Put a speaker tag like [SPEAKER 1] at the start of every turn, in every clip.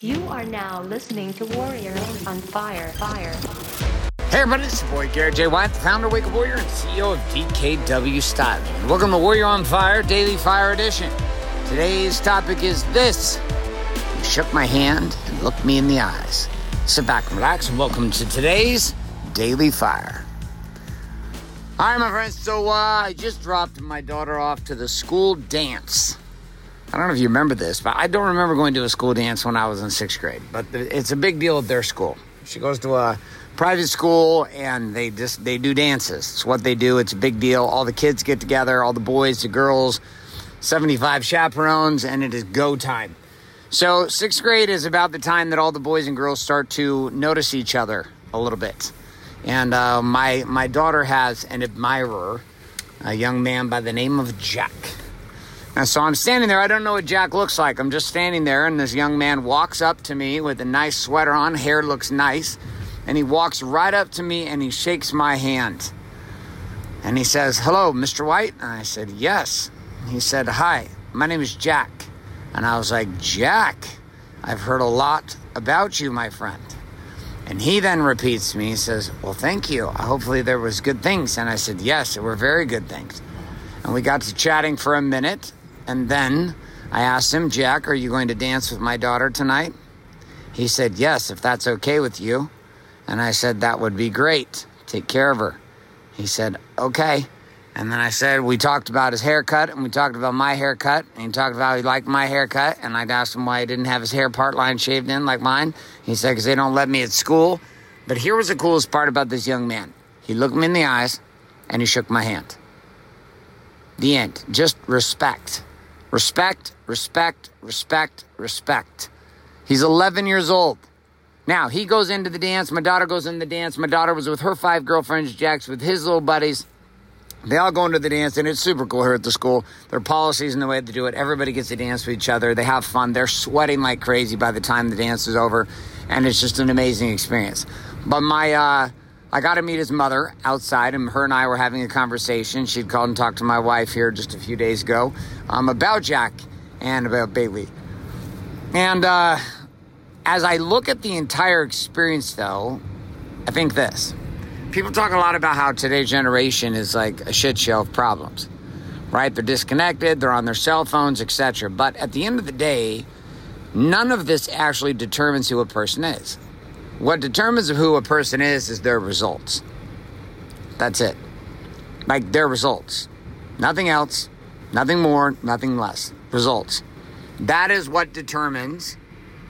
[SPEAKER 1] You are now listening to Warrior on Fire. Fire.
[SPEAKER 2] Hey everybody, it's your boy Garrett J. White, the founder of Wake Up Warrior and CEO of DKW Styling. Welcome to Warrior on Fire Daily Fire Edition. Today's topic is this. You shook my hand and looked me in the eyes. Sit back and relax and welcome to today's Daily Fire. All right, my friends, so uh, I just dropped my daughter off to the school dance. I don't know if you remember this, but I don't remember going to a school dance when I was in sixth grade. But it's a big deal at their school. She goes to a private school, and they just they do dances. It's what they do. It's a big deal. All the kids get together, all the boys, the girls, seventy-five chaperones, and it is go time. So sixth grade is about the time that all the boys and girls start to notice each other a little bit. And uh, my my daughter has an admirer, a young man by the name of Jack. And so I'm standing there. I don't know what Jack looks like. I'm just standing there, and this young man walks up to me with a nice sweater on. Hair looks nice. And he walks right up to me and he shakes my hand. And he says, Hello, Mr. White? And I said, Yes. He said, Hi, my name is Jack. And I was like, Jack, I've heard a lot about you, my friend. And he then repeats to me, he says, Well, thank you. Hopefully there was good things. And I said, Yes, there were very good things. And we got to chatting for a minute. And then I asked him, Jack, are you going to dance with my daughter tonight? He said, Yes, if that's okay with you. And I said, That would be great. Take care of her. He said, Okay. And then I said, We talked about his haircut and we talked about my haircut. And he talked about how he liked my haircut. And I asked him why he didn't have his hair part line shaved in like mine. He said, Because they don't let me at school. But here was the coolest part about this young man he looked me in the eyes and he shook my hand. The end. Just respect. Respect, respect, respect, respect. He's 11 years old. Now, he goes into the dance. My daughter goes in the dance. My daughter was with her five girlfriends. Jack's with his little buddies. They all go into the dance, and it's super cool here at the school. Their policies and the way to do it. Everybody gets to dance with each other. They have fun. They're sweating like crazy by the time the dance is over, and it's just an amazing experience. But my, uh, I got to meet his mother outside, and her and I were having a conversation. She'd called and talked to my wife here just a few days ago um, about Jack and about Bailey. And uh, as I look at the entire experience, though, I think this. People talk a lot about how today's generation is like a shit show of problems, right? They're disconnected, they're on their cell phones, etc. But at the end of the day, none of this actually determines who a person is. What determines who a person is is their results. That's it. Like their results. Nothing else, nothing more, nothing less. Results. That is what determines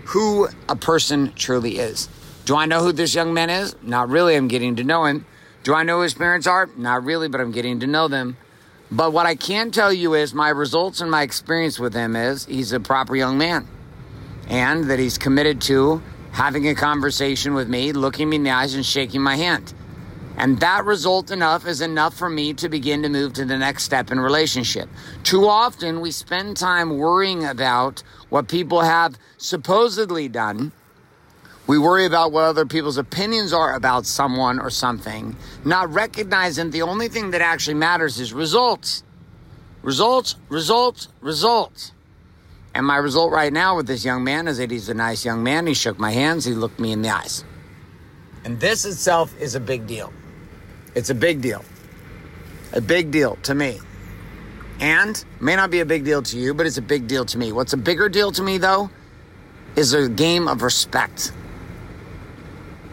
[SPEAKER 2] who a person truly is. Do I know who this young man is? Not really. I'm getting to know him. Do I know who his parents are? Not really, but I'm getting to know them. But what I can tell you is my results and my experience with him is he's a proper young man and that he's committed to having a conversation with me, looking me in the eyes and shaking my hand. And that result enough is enough for me to begin to move to the next step in relationship. Too often we spend time worrying about what people have supposedly done we worry about what other people's opinions are about someone or something, not recognizing the only thing that actually matters is results. Results, results, results. And my result right now with this young man is that he's a nice young man. He shook my hands, he looked me in the eyes. And this itself is a big deal. It's a big deal. A big deal to me. And may not be a big deal to you, but it's a big deal to me. What's a bigger deal to me, though, is a game of respect.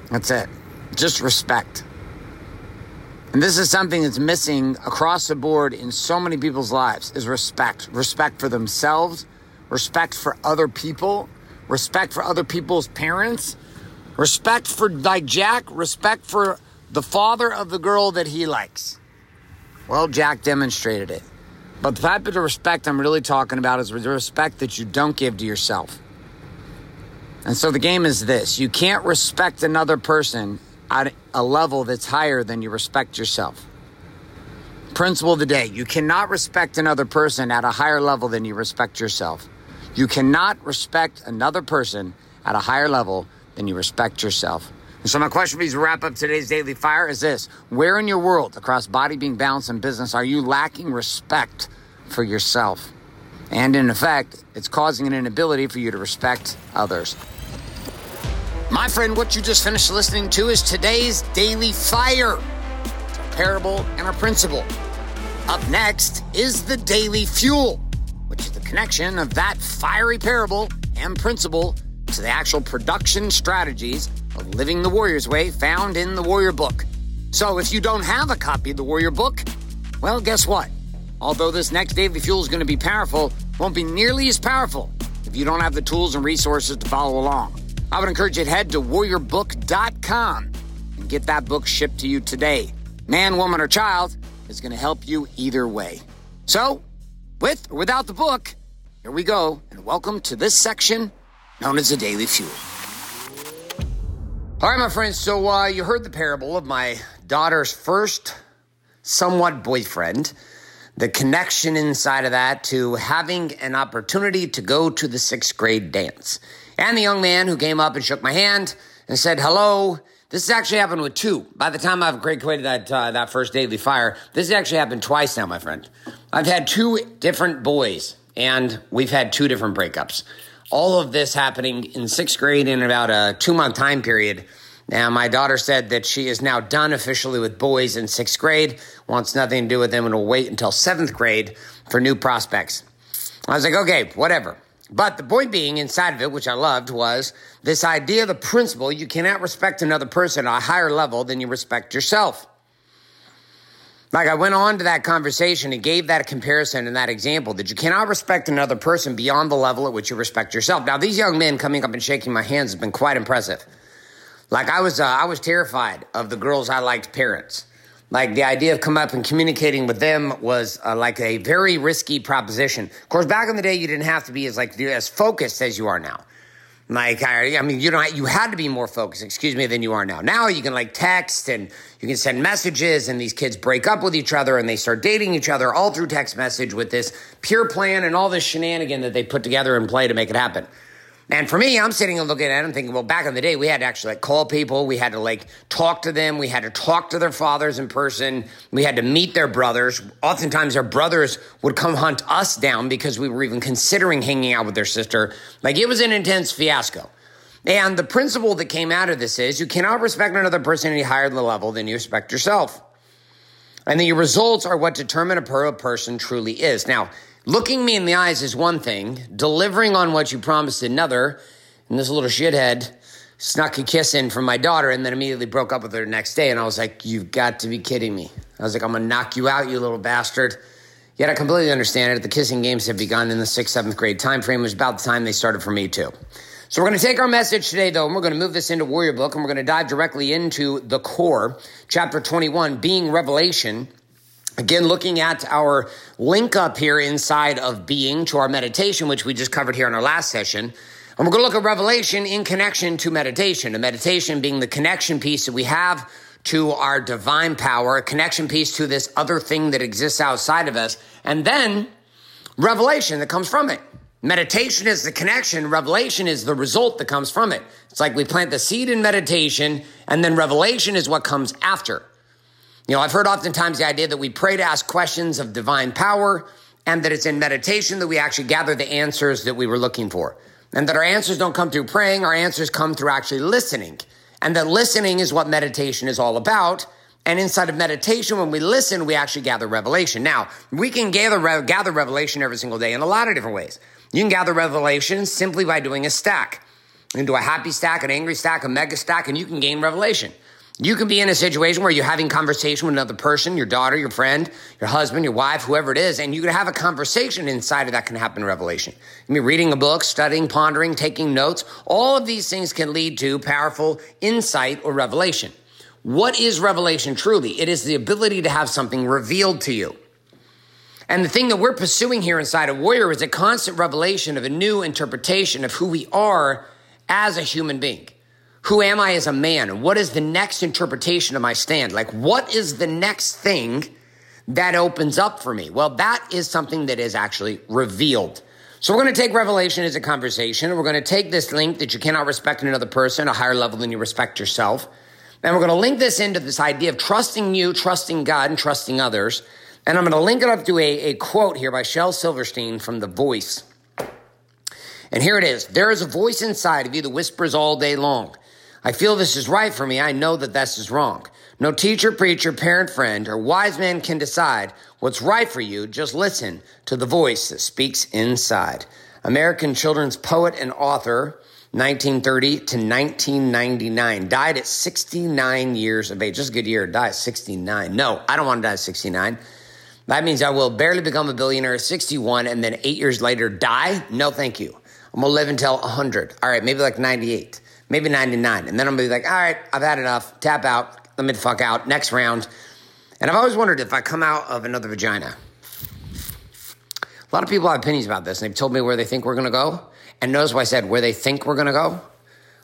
[SPEAKER 2] That's it. Just respect. And this is something that's missing across the board in so many people's lives is respect. Respect for themselves, respect for other people, respect for other people's parents, respect for like Jack, respect for the father of the girl that he likes. Well, Jack demonstrated it. But the type of respect I'm really talking about is the respect that you don't give to yourself. And so the game is this you can't respect another person at a level that's higher than you respect yourself. Principle of the day you cannot respect another person at a higher level than you respect yourself. You cannot respect another person at a higher level than you respect yourself. And so, my question for you to wrap up today's Daily Fire is this Where in your world, across body, being, balance, and business, are you lacking respect for yourself? And in effect, it's causing an inability for you to respect others. My friend, what you just finished listening to is today's Daily Fire. A parable and a principle. Up next is the Daily Fuel, connection of that fiery parable and principle to the actual production strategies of living the warrior's way found in the Warrior Book. So if you don't have a copy of the Warrior Book, well, guess what? Although this next Daily Fuel is going to be powerful, won't be nearly as powerful if you don't have the tools and resources to follow along. I would encourage you to head to warriorbook.com and get that book shipped to you today. Man, woman, or child is going to help you either way. So, with or without the book, here we go, and welcome to this section known as the Daily Fuel. All right, my friends, so uh, you heard the parable of my daughter's first somewhat boyfriend, the connection inside of that to having an opportunity to go to the sixth grade dance. And the young man who came up and shook my hand and said, hello. This actually happened with two. By the time I've graduated that, uh, that first daily fire, this actually happened twice now, my friend. I've had two different boys and we've had two different breakups. All of this happening in sixth grade in about a two month time period. Now, my daughter said that she is now done officially with boys in sixth grade, wants nothing to do with them, and will wait until seventh grade for new prospects. I was like, okay, whatever. But the point being inside of it, which I loved, was this idea, the principle you cannot respect another person at a higher level than you respect yourself. Like I went on to that conversation and gave that comparison and that example that you cannot respect another person beyond the level at which you respect yourself. Now, these young men coming up and shaking my hands has been quite impressive. Like I was, uh, I was terrified of the girls I liked parents. Like the idea of coming up and communicating with them was uh, like a very risky proposition. Of course, back in the day, you didn't have to be as like as focused as you are now. Like I, I mean, you know, you had to be more focused, excuse me, than you are now. Now you can like text and you can send messages, and these kids break up with each other and they start dating each other all through text message with this pure plan and all this shenanigan that they put together and play to make it happen. And for me, I'm sitting and looking at and thinking, well, back in the day, we had to actually like call people. We had to like talk to them. We had to talk to their fathers in person. We had to meet their brothers. Oftentimes their brothers would come hunt us down because we were even considering hanging out with their sister. Like it was an intense fiasco. And the principle that came out of this is you cannot respect another person any higher than the level than you respect yourself. And then your results are what determine a person truly is. Now, Looking me in the eyes is one thing, delivering on what you promised another. And this little shithead snuck a kiss in from my daughter and then immediately broke up with her the next day. And I was like, You've got to be kidding me. I was like, I'm to knock you out, you little bastard. Yet I completely understand it. The kissing games have begun in the sixth, seventh grade time frame. It was about the time they started for me, too. So we're going to take our message today, though, and we're going to move this into Warrior Book, and we're going to dive directly into the core, chapter 21, being revelation. Again, looking at our link up here inside of being to our meditation, which we just covered here in our last session. And we're going to look at revelation in connection to meditation, a meditation being the connection piece that we have to our divine power, a connection piece to this other thing that exists outside of us, and then revelation that comes from it. Meditation is the connection, revelation is the result that comes from it. It's like we plant the seed in meditation, and then revelation is what comes after. You know, I've heard oftentimes the idea that we pray to ask questions of divine power and that it's in meditation that we actually gather the answers that we were looking for. And that our answers don't come through praying, our answers come through actually listening. And that listening is what meditation is all about. And inside of meditation, when we listen, we actually gather revelation. Now, we can gather, gather revelation every single day in a lot of different ways. You can gather revelation simply by doing a stack. You can do a happy stack, an angry stack, a mega stack, and you can gain revelation. You can be in a situation where you're having conversation with another person, your daughter, your friend, your husband, your wife, whoever it is, and you can have a conversation inside of that can happen Revelation. Can be reading a book, studying, pondering, taking notes. All of these things can lead to powerful insight or revelation. What is revelation truly? It is the ability to have something revealed to you. And the thing that we're pursuing here inside of Warrior is a constant revelation of a new interpretation of who we are as a human being. Who am I as a man? What is the next interpretation of my stand? Like, what is the next thing that opens up for me? Well, that is something that is actually revealed. So we're going to take Revelation as a conversation. We're going to take this link that you cannot respect another person a higher level than you respect yourself. And we're going to link this into this idea of trusting you, trusting God, and trusting others. And I'm going to link it up to a, a quote here by Shel Silverstein from The Voice. And here it is. There is a voice inside of you that whispers all day long. I feel this is right for me. I know that this is wrong. No teacher, preacher, parent, friend, or wise man can decide what's right for you. Just listen to the voice that speaks inside. American children's poet and author, 1930 to 1999. Died at 69 years of age. Just a good year. Died at 69. No, I don't want to die at 69. That means I will barely become a billionaire at 61 and then eight years later die. No, thank you. I'm going to live until 100. All right, maybe like 98, maybe 99. And then I'm to be like, all right, I've had enough. Tap out. Let me the fuck out. Next round. And I've always wondered if I come out of another vagina. A lot of people have opinions about this, and they've told me where they think we're to go. And notice why I said where they think we're to go?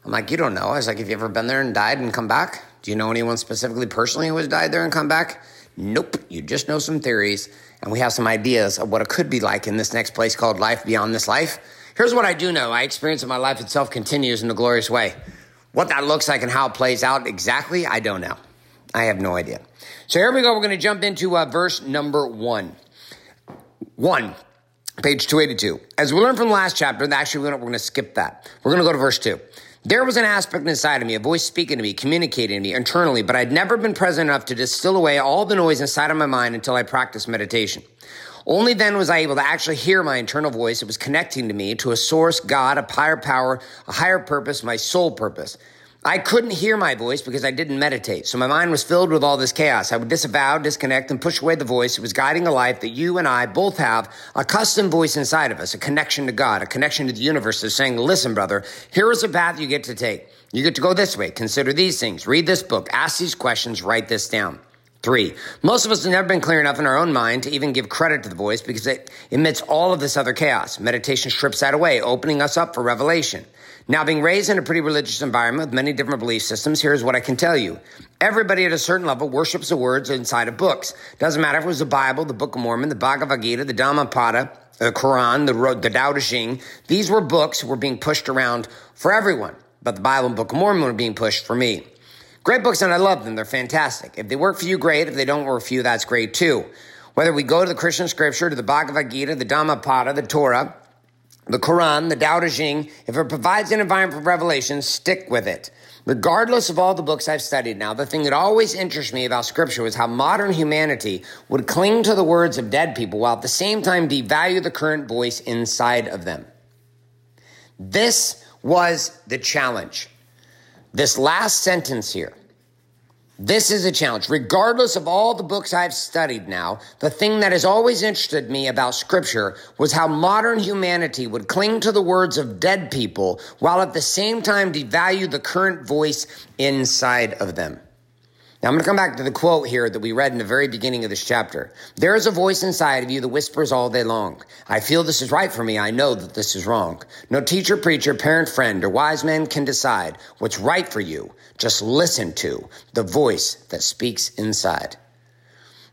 [SPEAKER 2] I'm like, you don't know. I was like, have you ever been there and died and come back? Do you know anyone specifically personally who has died there and come back? Nope. You just know some theories, and we have some ideas of what it could be like in this next place called life beyond this life. Here's what I do know I experience that my life itself continues in a glorious way. What that looks like and how it plays out exactly, I don't know. I have no idea. So here we go. We're going to jump into uh, verse number one. One, page 282. As we learned from the last chapter, actually, we're going to skip that. We're going to go to verse two. There was an aspect inside of me, a voice speaking to me, communicating to me internally, but I'd never been present enough to distill away all the noise inside of my mind until I practiced meditation. Only then was I able to actually hear my internal voice. It was connecting to me to a source, God, a higher power, a higher purpose, my soul purpose. I couldn't hear my voice because I didn't meditate. So my mind was filled with all this chaos. I would disavow, disconnect, and push away the voice. It was guiding a life that you and I both have a custom voice inside of us, a connection to God, a connection to the universe that's saying, listen, brother, here is a path you get to take. You get to go this way. Consider these things. Read this book. Ask these questions. Write this down. Three, most of us have never been clear enough in our own mind to even give credit to the voice because it emits all of this other chaos. Meditation strips that away, opening us up for revelation. Now, being raised in a pretty religious environment with many different belief systems, here's what I can tell you. Everybody at a certain level worships the words inside of books. Doesn't matter if it was the Bible, the Book of Mormon, the Bhagavad Gita, the Dhammapada, the Quran, the, the Tao Te Ching. These were books that were being pushed around for everyone. But the Bible and Book of Mormon were being pushed for me. Great books, and I love them. They're fantastic. If they work for you, great. If they don't work for you, that's great too. Whether we go to the Christian scripture, to the Bhagavad Gita, the Dhammapada, the Torah, the Quran, the Tao Te Ching, if it provides an environment for revelation, stick with it. Regardless of all the books I've studied now, the thing that always interests me about scripture was how modern humanity would cling to the words of dead people while at the same time devalue the current voice inside of them. This was the challenge. This last sentence here. This is a challenge. Regardless of all the books I've studied now, the thing that has always interested me about scripture was how modern humanity would cling to the words of dead people while at the same time devalue the current voice inside of them. Now I'm going to come back to the quote here that we read in the very beginning of this chapter. There is a voice inside of you that whispers all day long. I feel this is right for me. I know that this is wrong. No teacher, preacher, parent, friend, or wise man can decide what's right for you. Just listen to the voice that speaks inside.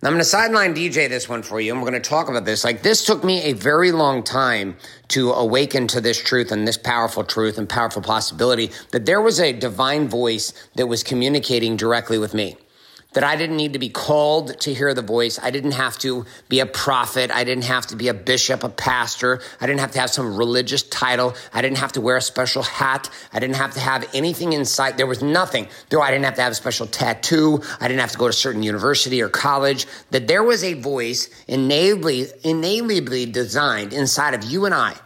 [SPEAKER 2] Now I'm going to sideline DJ this one for you, and we're going to talk about this. Like this took me a very long time to awaken to this truth and this powerful truth and powerful possibility that there was a divine voice that was communicating directly with me that I didn't need to be called to hear the voice. I didn't have to be a prophet. I didn't have to be a bishop, a pastor. I didn't have to have some religious title. I didn't have to wear a special hat. I didn't have to have anything inside. There was nothing. Though I didn't have to have a special tattoo. I didn't have to go to a certain university or college. That there was a voice innately, innately designed inside of you and I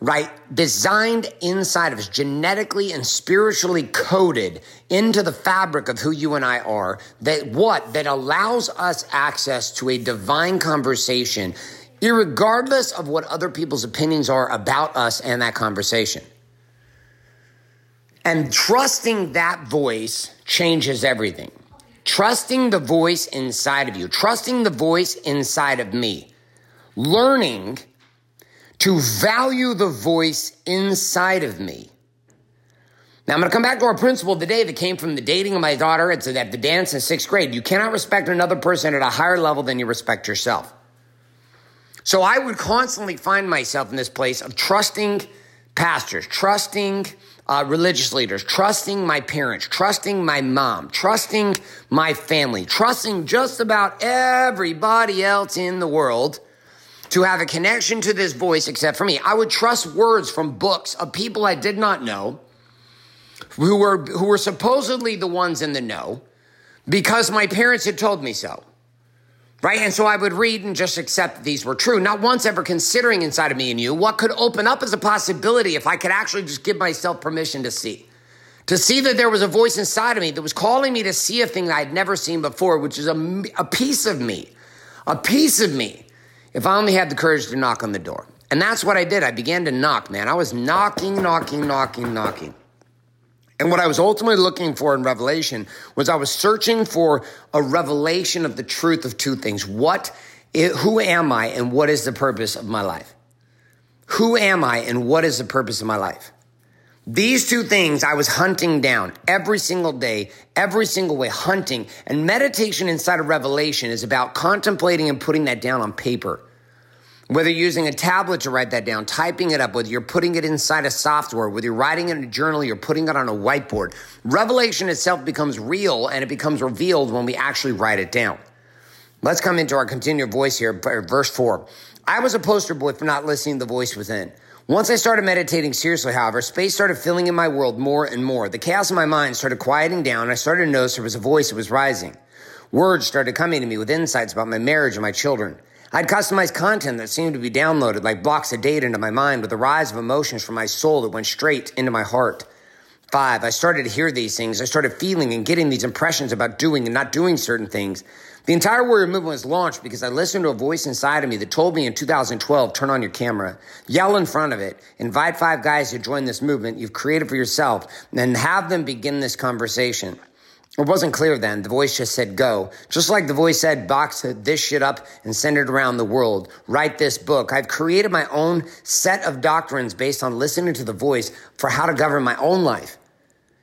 [SPEAKER 2] right? Designed inside of us, genetically and spiritually coded into the fabric of who you and I are. That what? That allows us access to a divine conversation, regardless of what other people's opinions are about us and that conversation. And trusting that voice changes everything. Trusting the voice inside of you, trusting the voice inside of me, learning to value the voice inside of me. Now, I'm going to come back to our principle the day that came from the dating of my daughter at the dance in sixth grade. You cannot respect another person at a higher level than you respect yourself. So I would constantly find myself in this place of trusting pastors, trusting uh, religious leaders, trusting my parents, trusting my mom, trusting my family, trusting just about everybody else in the world to have a connection to this voice except for me. I would trust words from books of people I did not know who were, who were supposedly the ones in the know because my parents had told me so. Right? And so I would read and just accept that these were true, not once ever considering inside of me and you what could open up as a possibility if I could actually just give myself permission to see. To see that there was a voice inside of me that was calling me to see a thing that I'd never seen before, which is a, a piece of me, a piece of me, if I only had the courage to knock on the door. And that's what I did. I began to knock, man. I was knocking, knocking, knocking, knocking. And what I was ultimately looking for in Revelation was I was searching for a revelation of the truth of two things. What, who am I and what is the purpose of my life? Who am I and what is the purpose of my life? These two things I was hunting down every single day, every single way, hunting. And meditation inside of Revelation is about contemplating and putting that down on paper. Whether you're using a tablet to write that down, typing it up, whether you're putting it inside a software, whether you're writing it in a journal, you're putting it on a whiteboard. Revelation itself becomes real and it becomes revealed when we actually write it down. Let's come into our continued voice here, verse 4. I was a poster boy for not listening to the voice within. Once I started meditating seriously, however, space started filling in my world more and more. The chaos in my mind started quieting down, and I started to notice there was a voice that was rising. Words started coming to me with insights about my marriage and my children. I'd customized content that seemed to be downloaded like blocks of data into my mind with a rise of emotions from my soul that went straight into my heart. Five, I started to hear these things. I started feeling and getting these impressions about doing and not doing certain things. The entire warrior movement was launched because I listened to a voice inside of me that told me in 2012, turn on your camera, yell in front of it, invite five guys to join this movement you've created for yourself, and have them begin this conversation. It wasn't clear then. The voice just said go. Just like the voice said, box this shit up and send it around the world. Write this book. I've created my own set of doctrines based on listening to the voice for how to govern my own life.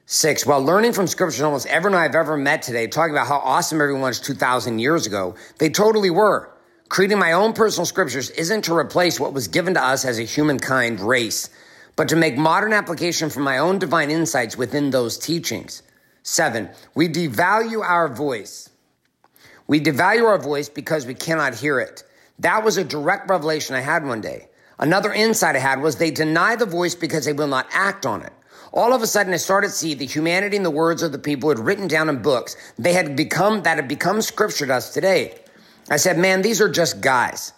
[SPEAKER 2] Six, while learning from scriptures almost everyone I've ever met today, talking about how awesome everyone was 2,000 years ago, they totally were. Creating my own personal scriptures isn't to replace what was given to us as a humankind race, but to make modern application from my own divine insights within those teachings. Seven, we devalue our voice. We devalue our voice because we cannot hear it. That was a direct revelation I had one day. Another insight I had was they deny the voice because they will not act on it. All of a sudden, I started to see the humanity and the words of the people who had written down in books. They had become, that had become scripture to us today. I said, man, these are just guys.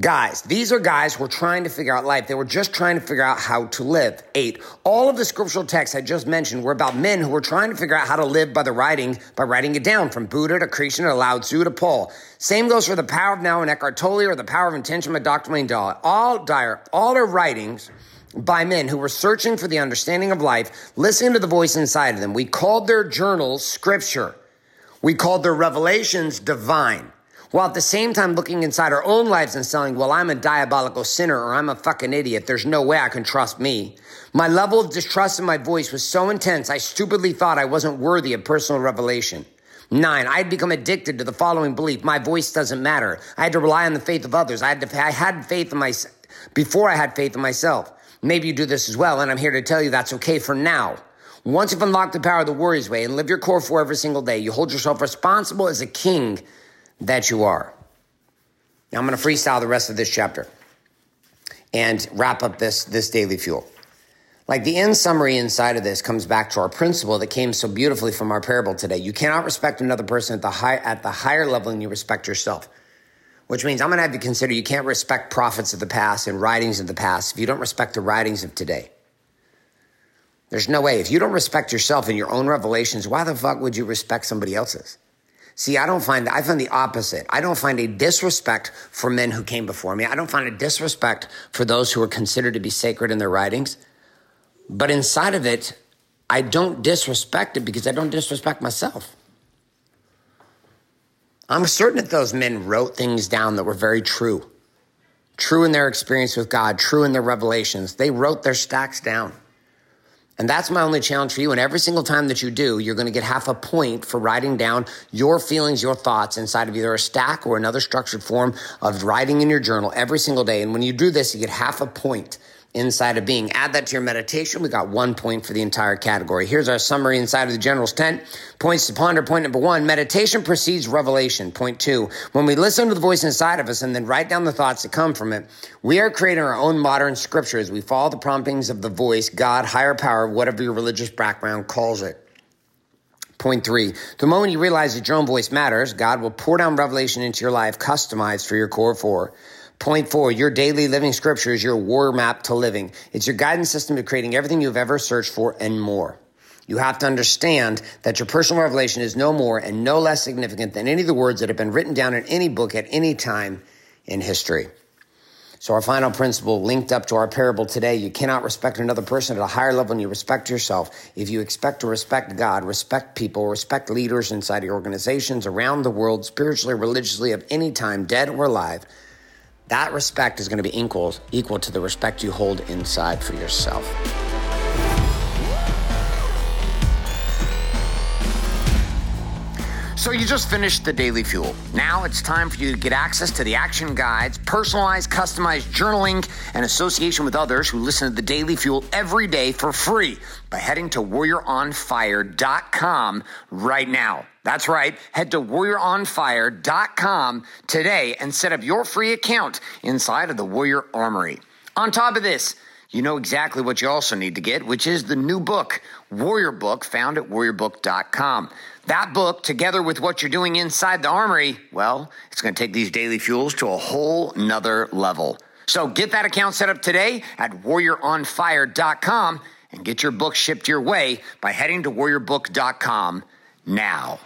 [SPEAKER 2] Guys, these are guys who were trying to figure out life. They were just trying to figure out how to live. Eight, all of the scriptural texts I just mentioned were about men who were trying to figure out how to live by the writing, by writing it down from Buddha to Krishna to Lao Tzu to Paul. Same goes for the power of now and Eckhart Tolle or the power of intention by Dr. Wayne Dyer. All dire, all are writings by men who were searching for the understanding of life, listening to the voice inside of them. We called their journals scripture. We called their revelations divine while at the same time looking inside our own lives and saying, well, I'm a diabolical sinner or I'm a fucking idiot. There's no way I can trust me. My level of distrust in my voice was so intense, I stupidly thought I wasn't worthy of personal revelation. Nine, I had become addicted to the following belief. My voice doesn't matter. I had to rely on the faith of others. I had to, I had faith in my, before I had faith in myself. Maybe you do this as well, and I'm here to tell you that's okay for now. Once you've unlocked the power of the Warriors Way and live your core for every single day, you hold yourself responsible as a king that you are. Now I'm going to freestyle the rest of this chapter and wrap up this, this daily fuel. Like the end summary inside of this comes back to our principle that came so beautifully from our parable today. You cannot respect another person at the high, at the higher level than you respect yourself. Which means I'm going to have you consider you can't respect prophets of the past and writings of the past if you don't respect the writings of today. There's no way. If you don't respect yourself and your own revelations, why the fuck would you respect somebody else's? See, I don't find, I find the opposite. I don't find a disrespect for men who came before me. I don't find a disrespect for those who are considered to be sacred in their writings. But inside of it, I don't disrespect it because I don't disrespect myself. I'm certain that those men wrote things down that were very true. True in their experience with God, true in their revelations. They wrote their stacks down. And that's my only challenge for you. And every single time that you do, you're going to get half a point for writing down your feelings, your thoughts inside of either a stack or another structured form of writing in your journal every single day. And when you do this, you get half a point inside of being. Add that to your meditation. We got one point for the entire category. Here's our summary inside of the general's tent. Points to ponder. Point number one, meditation precedes revelation. Point two, when we listen to the voice inside of us and then write down the thoughts that come from it, we are creating our own modern scripture as we follow the promptings of the voice, God, higher power, whatever your religious background calls it. Point three, the moment you realize that your own voice matters, God will pour down revelation into your life customized for your core four. Point four, your daily living scripture is your war map to living. It's your guidance system to creating everything you've ever searched for and more. You have to understand that your personal revelation is no more and no less significant than any of the words that have been written down in any book at any time in history. So our final principle linked up to our parable today, you cannot respect another person at a higher level than you respect yourself. If you expect to respect God, respect people, respect leaders inside your organizations around the world, spiritually, religiously, of any time, dead or alive, that respect is going to be equal, equal to the respect you hold inside for yourself. So you just finished the Daily Fuel. Now it's time for you to get access to the action guides, personalized, customized journaling, and association with others who listen to the Daily Fuel every day for free by heading to warrioronfire.com right now. That's right. Head to warrioronfire.com today and set up your free account inside of the Warrior Armory. On top of this, you know exactly what you also need to get, which is the new book, Warrior Book, found at warriorbook.com. That book, together with what you're doing inside the armory, well, it's going to take these daily fuels to a whole nother level. So get that account set up today at warrioronfire.com and get your book shipped your way by heading to warriorbook.com now.